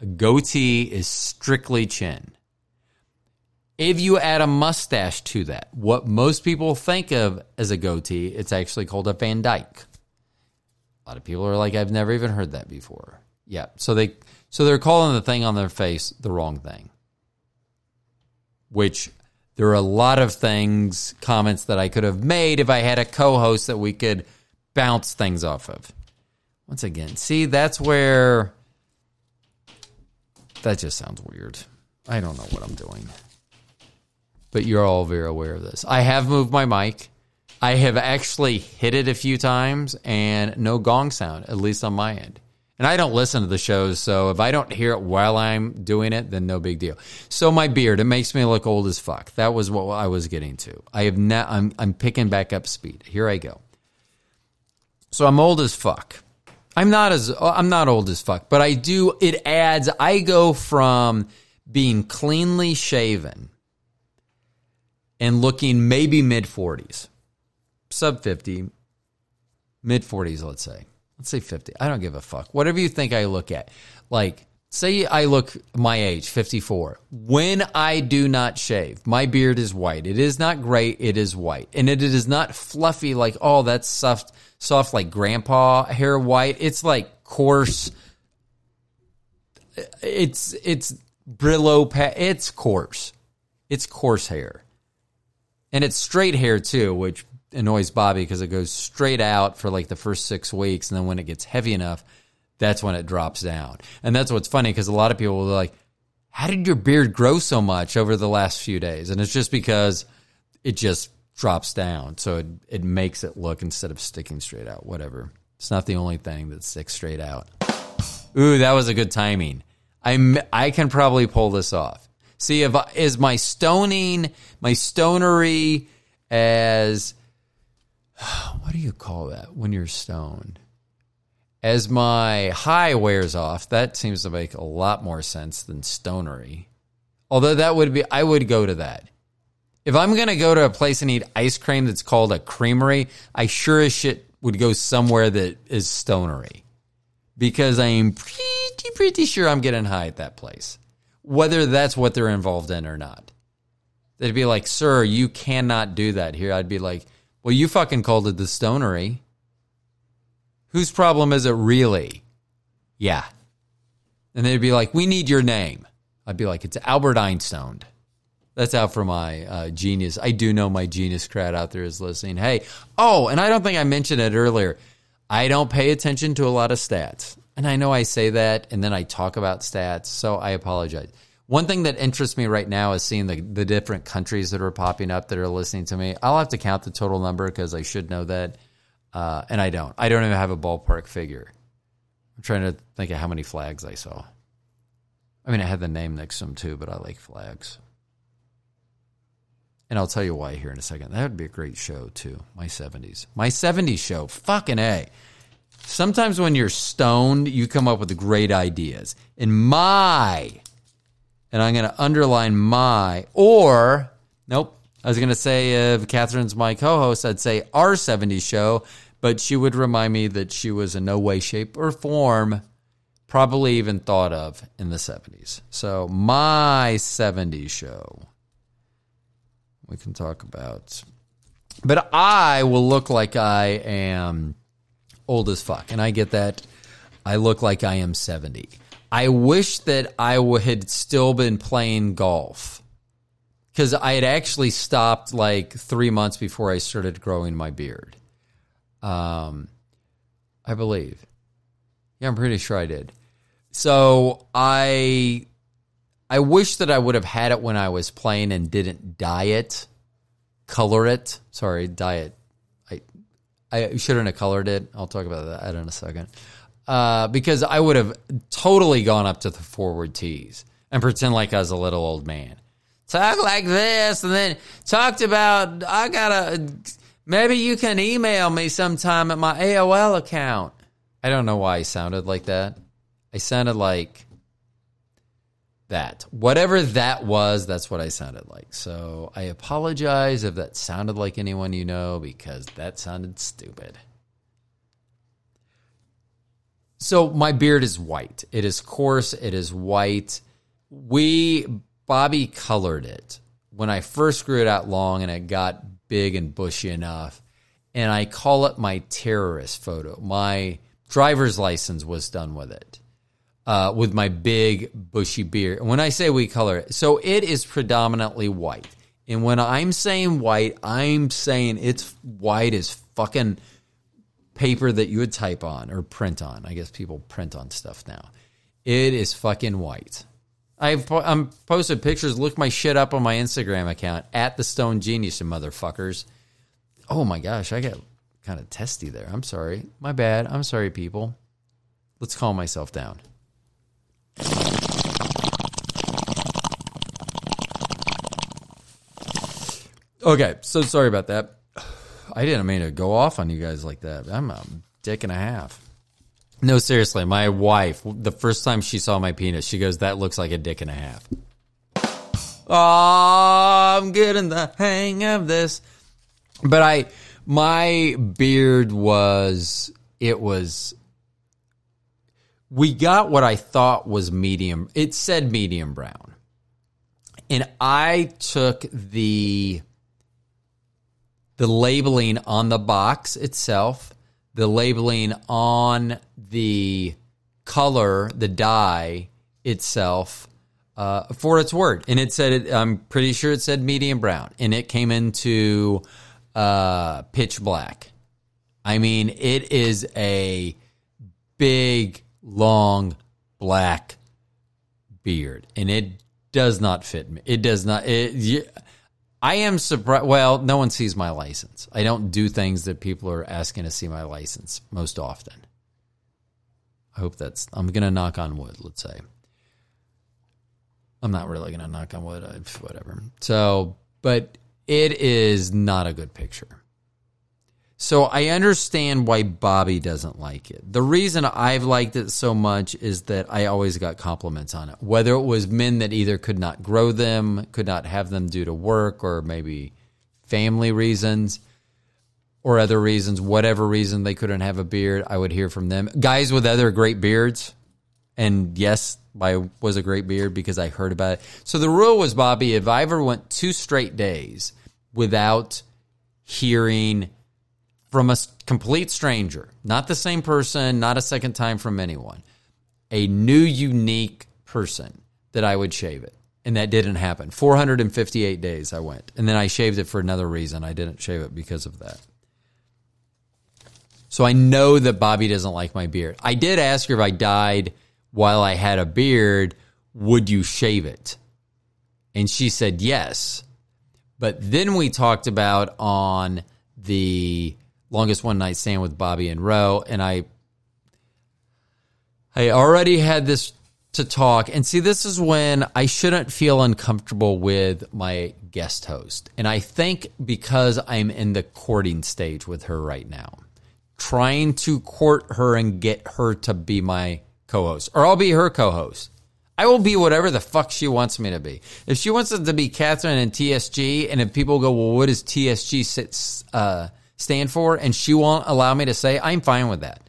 A goatee is strictly chin. If you add a mustache to that, what most people think of as a goatee, it's actually called a Van Dyke. A lot of people are like, I've never even heard that before. Yeah. So they so they're calling the thing on their face the wrong thing. Which there are a lot of things, comments that I could have made if I had a co-host that we could bounce things off of. Once again, see, that's where that just sounds weird. I don't know what I'm doing. But you're all very aware of this. I have moved my mic. I have actually hit it a few times and no gong sound, at least on my end. And I don't listen to the shows, so if I don't hear it while I'm doing it, then no big deal. So my beard, it makes me look old as fuck. That was what I was getting to. I have now I'm I'm picking back up speed. Here I go. So I'm old as fuck. I'm not as I'm not old as fuck, but I do it adds I go from being cleanly shaven and looking maybe mid 40s. Sub 50, mid 40s let's say let's say 50. I don't give a fuck. Whatever you think I look at. Like, say I look my age, 54. When I do not shave, my beard is white. It is not gray, it is white. And it is not fluffy like, oh, that's soft, soft like grandpa hair white. It's like coarse. It's, it's Brillo, it's coarse. It's coarse hair. And it's straight hair too, which annoys Bobby because it goes straight out for like the first six weeks, and then when it gets heavy enough, that's when it drops down. And that's what's funny because a lot of people are like, "How did your beard grow so much over the last few days?" And it's just because it just drops down, so it it makes it look instead of sticking straight out. Whatever. It's not the only thing that sticks straight out. Ooh, that was a good timing. I I can probably pull this off. See if I, is my stoning, my stonery as what do you call that when you're stoned? As my high wears off, that seems to make a lot more sense than stonery. Although that would be, I would go to that. If I'm going to go to a place and eat ice cream that's called a creamery, I sure as shit would go somewhere that is stonery. Because I am pretty, pretty sure I'm getting high at that place. Whether that's what they're involved in or not. They'd be like, sir, you cannot do that here. I'd be like, well, you fucking called it the stonery. Whose problem is it really? Yeah. And they'd be like, we need your name. I'd be like, it's Albert Einstein. That's out for my uh, genius. I do know my genius crowd out there is listening. Hey, oh, and I don't think I mentioned it earlier. I don't pay attention to a lot of stats. And I know I say that and then I talk about stats, so I apologize. One thing that interests me right now is seeing the, the different countries that are popping up that are listening to me. I'll have to count the total number because I should know that. Uh, and I don't. I don't even have a ballpark figure. I'm trying to think of how many flags I saw. I mean, I had the name next to them too, but I like flags. And I'll tell you why here in a second. That would be a great show too. My 70s. My 70s show. Fucking A. Sometimes when you're stoned, you come up with great ideas. In my and I'm going to underline my, or, nope, I was going to say if Catherine's my co host, I'd say our 70s show, but she would remind me that she was in no way, shape, or form probably even thought of in the 70s. So, my 70s show we can talk about. But I will look like I am old as fuck. And I get that. I look like I am 70. I wish that I had still been playing golf because I had actually stopped like three months before I started growing my beard. Um, I believe. Yeah, I'm pretty sure I did. So I I wish that I would have had it when I was playing and didn't dye it, color it. Sorry, dye it. I shouldn't have colored it. I'll talk about that in a second. Uh, because I would have totally gone up to the forward tees and pretend like I was a little old man. Talk like this, and then talked about I gotta. Maybe you can email me sometime at my AOL account. I don't know why I sounded like that. I sounded like that. Whatever that was, that's what I sounded like. So I apologize if that sounded like anyone you know because that sounded stupid. So my beard is white. It is coarse. It is white. We, Bobby colored it when I first grew it out long and it got big and bushy enough. And I call it my terrorist photo. My driver's license was done with it uh, with my big bushy beard. And when I say we color it, so it is predominantly white. And when I'm saying white, I'm saying it's white as fucking paper that you would type on or print on. I guess people print on stuff now. It is fucking white. I've I'm posted pictures. Look my shit up on my Instagram account at the Stoned Genius, you motherfuckers. Oh my gosh, I got kind of testy there. I'm sorry. My bad. I'm sorry, people. Let's calm myself down. Okay, so sorry about that. I didn't mean to go off on you guys like that. I'm a dick and a half. No, seriously, my wife, the first time she saw my penis, she goes, That looks like a dick and a half. Oh, I'm getting the hang of this. But I, my beard was, it was we got what I thought was medium. It said medium brown. And I took the the labeling on the box itself, the labeling on the color, the dye itself, uh, for its word. And it said, it, I'm pretty sure it said medium brown. And it came into uh, pitch black. I mean, it is a big long black beard, and it does not fit me. It does not. It, I am surprised. Well, no one sees my license. I don't do things that people are asking to see my license most often. I hope that's. I'm gonna knock on wood. Let's say. I'm not really gonna knock on wood. I, whatever. So, but it is not a good picture. So I understand why Bobby doesn't like it. The reason I've liked it so much is that I always got compliments on it. Whether it was men that either could not grow them, could not have them due to work or maybe family reasons or other reasons, whatever reason they couldn't have a beard, I would hear from them. Guys with other great beards, and yes, I was a great beard because I heard about it. So the rule was, Bobby, if I ever went two straight days without hearing – from a complete stranger, not the same person, not a second time from anyone, a new, unique person that I would shave it. And that didn't happen. 458 days I went. And then I shaved it for another reason. I didn't shave it because of that. So I know that Bobby doesn't like my beard. I did ask her if I died while I had a beard, would you shave it? And she said yes. But then we talked about on the longest one night stand with Bobby and Roe, and I I already had this to talk. And see, this is when I shouldn't feel uncomfortable with my guest host. And I think because I'm in the courting stage with her right now, trying to court her and get her to be my co host, or I'll be her co host. I will be whatever the fuck she wants me to be. If she wants it to be Catherine and TSG, and if people go, well, what does TSG uh, stand for? And she won't allow me to say, I'm fine with that.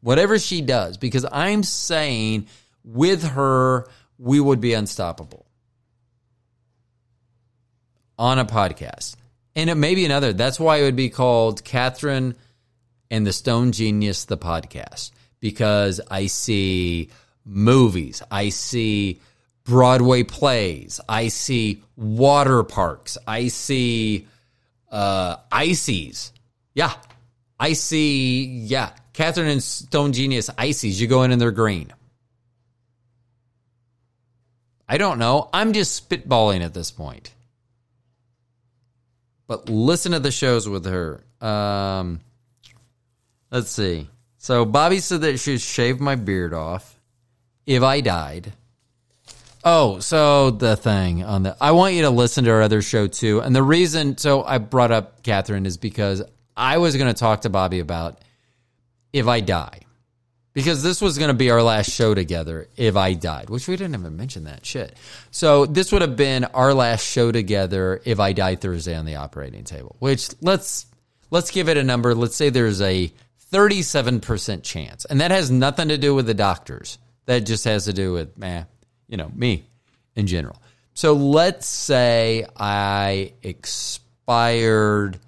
Whatever she does, because I'm saying with her, we would be unstoppable on a podcast. And it may be another. That's why it would be called Catherine and the Stoned Genius, the podcast, because I see movies, I see Broadway plays, I see water parks, I see uh, ices. Yeah, I see, yeah, Catherine and Stoned Genius ices. You go in and they're green. I don't know. I'm just spitballing at this point. But listen to the shows with her. Um, let's see. So Bobby said that she'd shave my beard off if I died. Oh, so the thing on the I want you to listen to our other show too. And the reason so I brought up Catherine is because I was going to talk to Bobby about if I die. Because this was going to be our last show together if I died, which we didn't even mention that shit. So this would have been our last show together if I died Thursday on the operating table. Which let's let's give it a number. Let's say there's a 37% chance. And that has nothing to do with the doctors. That just has to do with, man, you know, me in general. So let's say I expired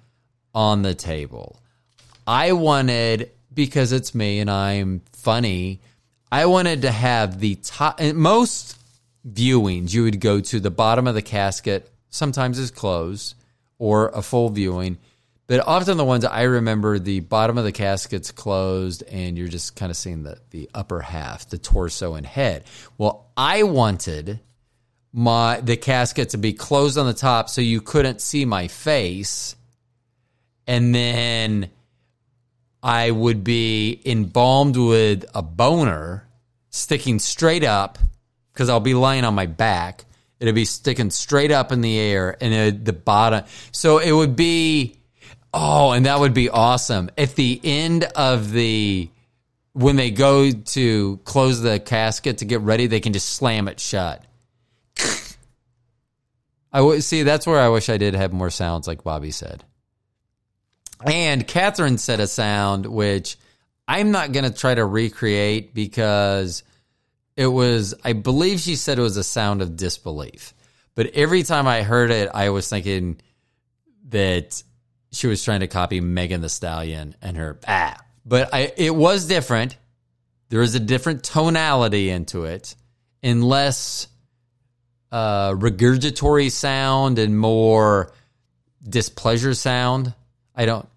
on the table. I wanted, because it's me and I'm funny, I wanted to have the top, most viewings, you would go to the bottom of the casket, sometimes it's closed, or a full viewing but often the ones I remember, the bottom of the casket's closed, and you're just kind of seeing the the upper half, the torso and head. Well, I wanted my the casket to be closed on the top, so you couldn't see my face, and then I would be embalmed with a boner sticking straight up because I'll be lying on my back. It'd be sticking straight up in the air, and it, the bottom. So it would be Oh, and that would be awesome. At the end of the when they go to close the casket to get ready, they can just slam it shut. I see that's where I wish I did have more sounds, like Bobby said. And Catherine said a sound which I'm not going to try to recreate because it was, I believe she said it was a sound of disbelief. But every time I heard it, I was thinking that she was trying to copy Megan Thee Stallion and her ah. But I, it was different. There is a different tonality into it, and less uh, regurgitory sound and more displeasure sound. I don't.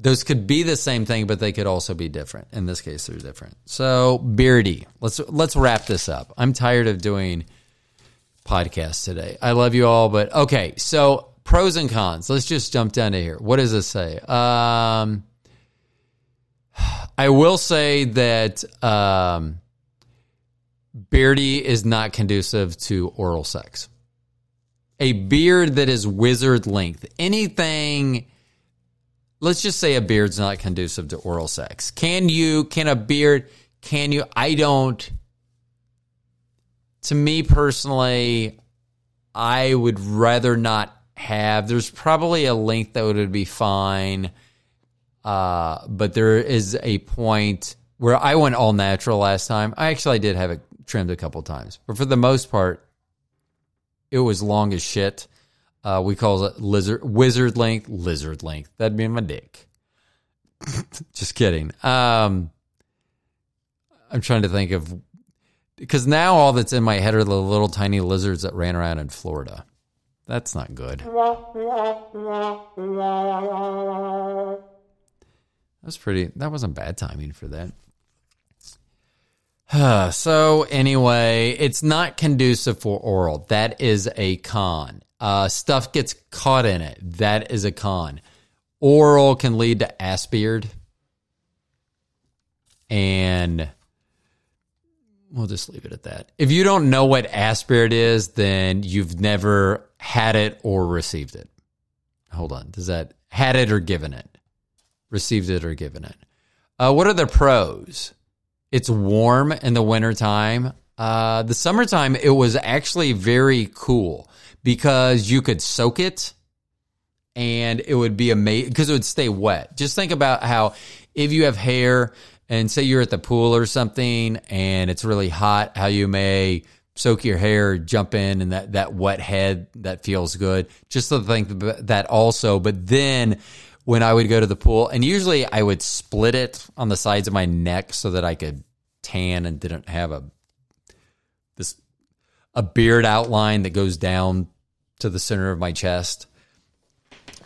Those could be the same thing, but they could also be different. In this case, they're different. So, Beardy, let's let's wrap this up. I'm tired of doing podcasts today. I love you all, but okay. So pros and cons. Let's just jump down to here. What does this say? Um, I will say that um, beardy is not conducive to oral sex. A beard that is wizard length, anything. Let's just say a beard's not conducive to oral sex. Can you? Can a beard? Can you? I don't. To me personally, I would rather not have. There's probably a length that would be fine, uh, but there is a point where I went all natural last time. I actually did have it trimmed a couple times, but for the most part, it was long as shit. Uh, we call it lizard wizard length, lizard length. That'd be my dick. Just kidding. Um, I'm trying to think of because now all that's in my head are the little tiny lizards that ran around in Florida. That's not good. That's pretty. That wasn't bad timing for that. so anyway, it's not conducive for oral. That is a con. Uh, stuff gets caught in it. That is a con. Oral can lead to ass beard, and we'll just leave it at that. If you don't know what ass beard is, then you've never had it or received it. Hold on. Does that had it or given it? Received it or given it? Uh, what are the pros? It's warm in the wintertime. Uh, the summertime, it was actually very cool because you could soak it and it would be amazing because it would stay wet. Just think about how if you have hair and say you're at the pool or something and it's really hot, how you may soak your hair, jump in, and that, that wet head that feels good. Just to think that also. But then when I would go to the pool, and usually I would split it on the sides of my neck so that I could tan and didn't have a this a beard outline that goes down to the center of my chest.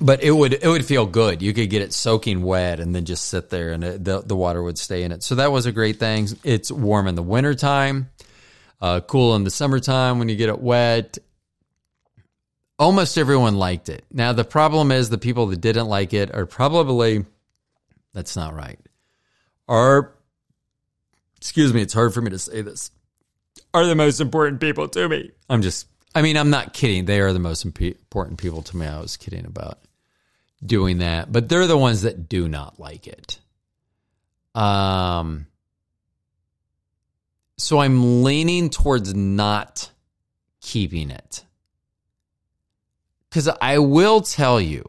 But it would it would feel good. You could get it soaking wet and then just sit there and it, the the water would stay in it. So that was a great thing. It's warm in the wintertime, uh, cool in the summertime when you get it wet. Almost everyone liked it. Now the problem is the people that didn't like it are probably that's not right. Are excuse me, it's hard for me to say this. Are the most important people to me. I'm just I mean, I'm not kidding. They are the most important people to me. I was kidding about doing that, but they're the ones that do not like it. Um, so I'm leaning towards not keeping it. Because I will tell you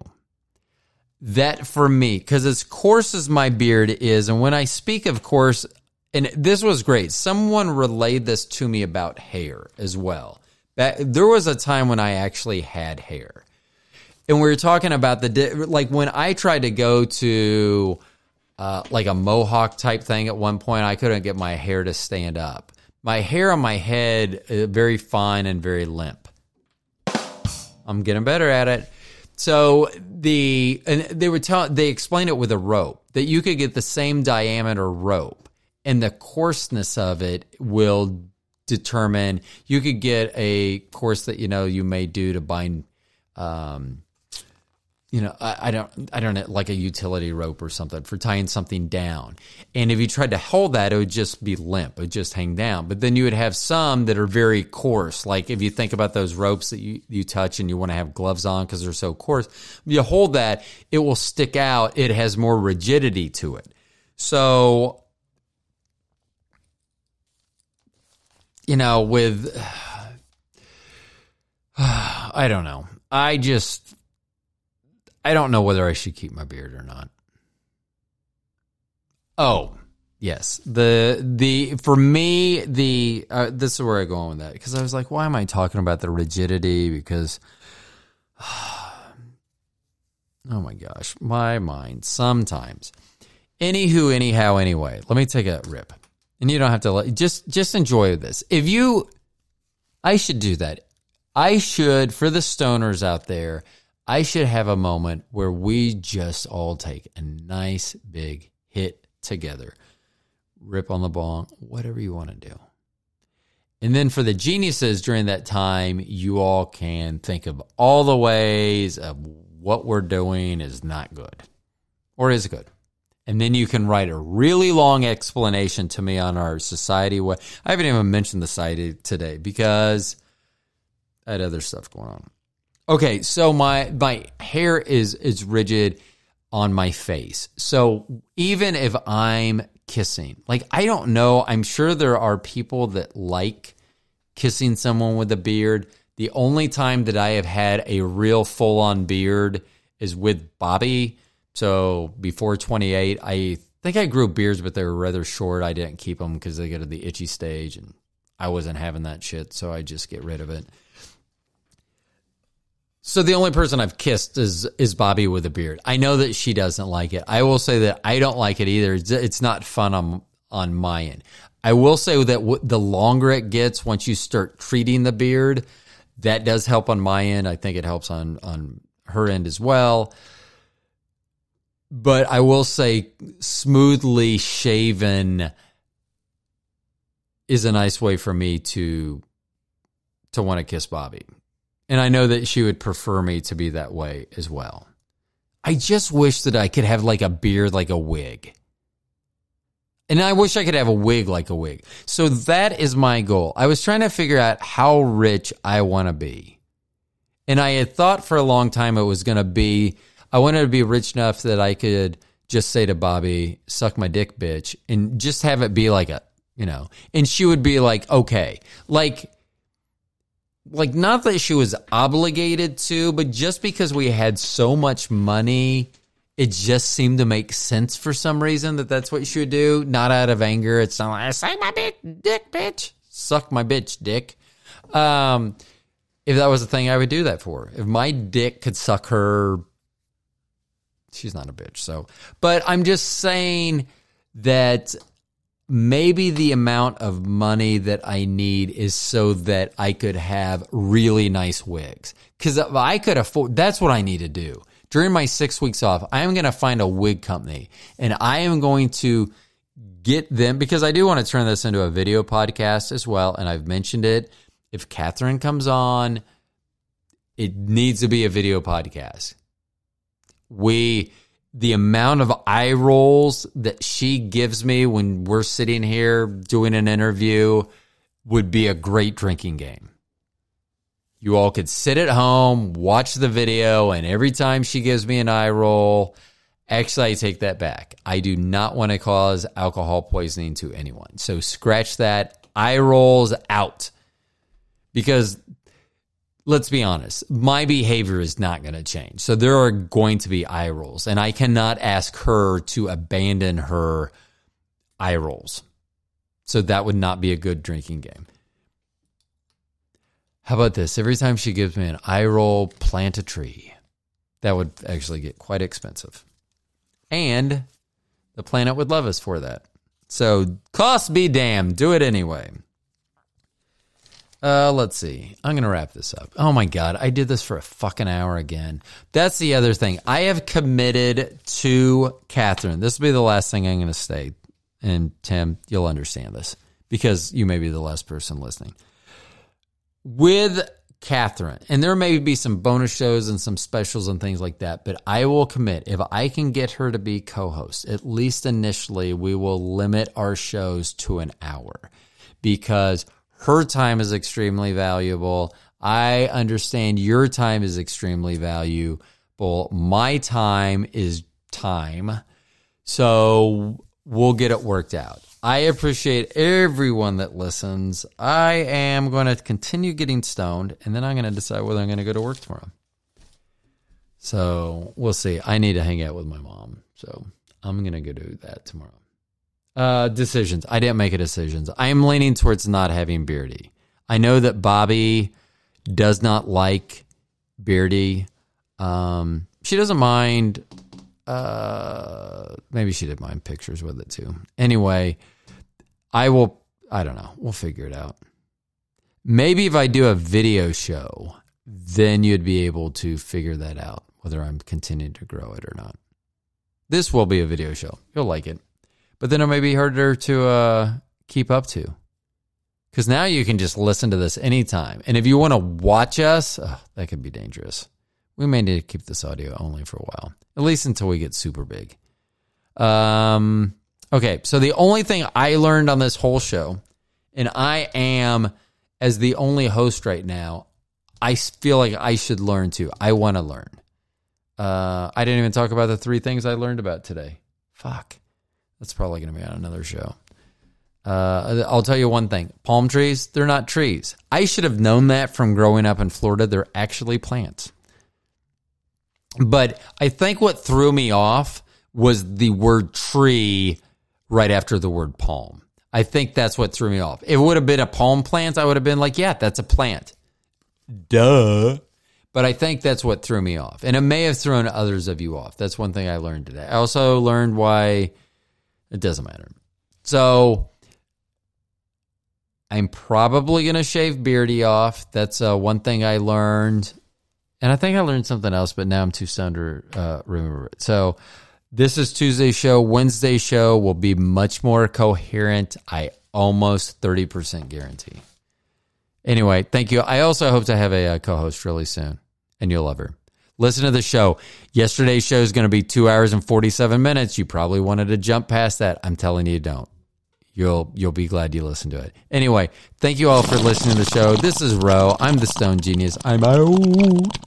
that for me, because as coarse as my beard is, and when I speak of coarse, and this was great, someone relayed this to me about hair as well. That, there was a time when I actually had hair and we were talking about the like when I tried to go to uh, like a mohawk type thing at one point, I couldn't get my hair to stand up. My hair on my head uh, very fine and very limp. I'm getting better at it. So the and they would tell they explained it with a rope that you could get the same diameter rope and the coarseness of it will determine you could get a course that you know you may do to bind um, you know, I, I, don't, I don't know, like a utility rope or something for tying something down. And if you tried to hold that, it would just be limp. It would just hang down. But then you would have some that are very coarse. Like if you think about those ropes that you, you touch and you want to have gloves on because they're so coarse, you hold that, it will stick out. It has more rigidity to it. So, you know, with, I don't know. I just, I don't know whether I should keep my beard or not. Oh, yes. The the for me the uh, this is where I go on with that because I was like, why am I talking about the rigidity? Because oh my gosh, my mind sometimes. Anywho, anyhow, anyway, let me take a rip, and you don't have to let, just just enjoy this. If you, I should do that. I should for the stoners out there I should have a moment where we just all take a nice big hit together, rip on the bong, whatever you want to do. And then for the geniuses during that time, you all can think of all the ways of what we're doing is not good or is good. And then you can write a really long explanation to me on our society. What I haven't even mentioned the site today because I had other stuff going on. Okay, so my my hair is is rigid on my face. So even if I'm kissing, like I don't know, I'm sure there are people that like kissing someone with a beard. The only time that I have had a real full on beard is with Bobby. So before 28, I think I grew beards, but they were rather short. I didn't keep them because they get to the itchy stage, and I wasn't having that shit. So I just get rid of it. So the only person I've kissed is is Bobby with a beard. I know that she doesn't like it. I will say that I don't like it either. It's, it's not fun on on my end. I will say that w- the longer it gets, once you start treating the beard, that does help on my end. I think it helps on on her end as well. But I will say, smoothly shaven is a nice way for me to to want to kiss Bobby. And I know that she would prefer me to be that way as well. I just wish that I could have like a beard like a wig. And I wish I could have a wig like a wig. So that is my goal. I was trying to figure out how rich I want to be. And I had thought for a long time it was going to be, I wanted to be rich enough that I could just say to Bobby, suck my dick, bitch, and just have it be like a, you know, and she would be like, okay, like, like not that she was obligated to, but just because we had so much money, it just seemed to make sense for some reason that that's what she would do. Not out of anger. It's not like suck my dick, bitch, suck my bitch, dick. Um, if that was a thing, I would do that for. If my dick could suck her, she's not a bitch. So, but I'm just saying that maybe the amount of money that I need is so that I could have really nice wigs. Because if I could afford, that's what I need to do. During my six weeks off, I am going to find a wig company and I am going to get them because I do want to turn this into a video podcast as well. And I've mentioned it. If Catherine comes on, it needs to be a video podcast. We, the amount of eye rolls that she gives me when we're sitting here doing an interview would be a great drinking game. You all could sit at home, watch the video, and every time she gives me an eye roll, actually, I take that back. I do not want to cause alcohol poisoning to anyone. So scratch that eye rolls out because let's be honest, my behavior is not going to change. So there are going to be eye rolls, and I cannot ask her to abandon her eye rolls. So that would not be a good drinking game. How about this? Every time she gives me an eye roll, plant a tree. That would actually get quite expensive. And the planet would love us for that. So, cost be damned, do it anyway. Uh, let's see. I'm going to wrap this up. Oh my God. I did this for a fucking hour again. That's the other thing. I have committed to Catherine. This will be the last thing I'm going to say. And Tim, you'll understand this because you may be the last person listening. With Catherine, and there may be some bonus shows and some specials and things like that, but I will commit if I can get her to be co host, at least initially, we will limit our shows to an hour because her time is extremely valuable. I understand your time is extremely valuable. My time is time. So we'll get it worked out. I appreciate everyone that listens. I am going to continue getting stoned and then I'm going to decide whether I'm going to go to work tomorrow. So we'll see. I need to hang out with my mom. So I'm going to go do that tomorrow. Uh, decisions. I didn't make a decisions. I am leaning towards not having Beardy. I know that Bobby does not like Beardy. Um, she doesn't mind. Uh, maybe she did mind pictures with it too. Anyway, I will. I don't know. We'll figure it out. Maybe if I do a video show, then you'd be able to figure that out whether I'm continuing to grow it or not. This will be a video show. You'll like it but then it may be harder to uh, keep up to. Because now you can just listen to this anytime. And if you want to watch us, oh, that could be dangerous. We may need to keep this audio only for a while, at least until we get super big. Um, okay, so the only thing I learned on this whole show, and I am, as the only host right now, I feel like I should learn too. I want to learn. Uh, I didn't even talk about the three things I learned about today. Fuck. That's probably going to be on another show. Uh, I'll tell you one thing palm trees, they're not trees. I should have known that from growing up in Florida. They're actually plants. But I think what threw me off was the word tree right after the word palm. I think that's what threw me off. If it would have been a palm plant, I would have been like, yeah, that's a plant. Duh. But I think that's what threw me off. And it may have thrown others of you off. That's one thing I learned today. I also learned why it doesn't matter. So I'm probably going to shave Beardy off. That's uh, one thing I learned. And I think I learned something else, but now I'm too stoned to uh, remember it. So this is Tuesday show. Wednesday show will be much more coherent. I almost 30% guarantee. Anyway, thank you. I also hope to have a, a uh, co host really soon, and you'll love her. Listen to the show. Yesterday's show is going to be two hours and 47 minutes. You probably wanted to jump past that. I'm telling you, don't. You'll you'll be glad you listened to it. Anyway, thank you all for listening to the show. This is Roe. I'm the Stoned Genius. I'm out.